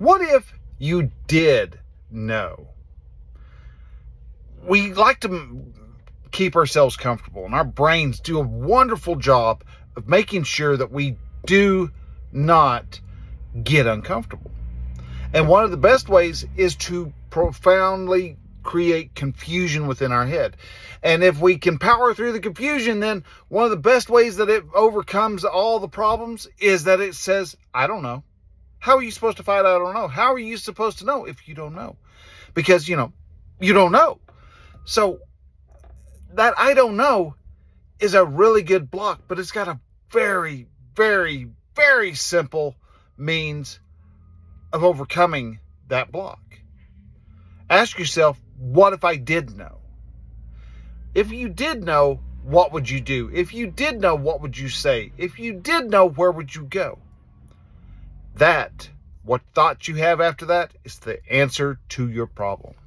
What if you did know? We like to keep ourselves comfortable, and our brains do a wonderful job of making sure that we do not get uncomfortable. And one of the best ways is to profoundly create confusion within our head. And if we can power through the confusion, then one of the best ways that it overcomes all the problems is that it says, I don't know. How are you supposed to find out? I don't know. How are you supposed to know if you don't know? Because, you know, you don't know. So that I don't know is a really good block, but it's got a very, very, very simple means of overcoming that block. Ask yourself, what if I did know? If you did know, what would you do? If you did know, what would you say? If you did know, where would you go? That, what thoughts you have after that, is the answer to your problem.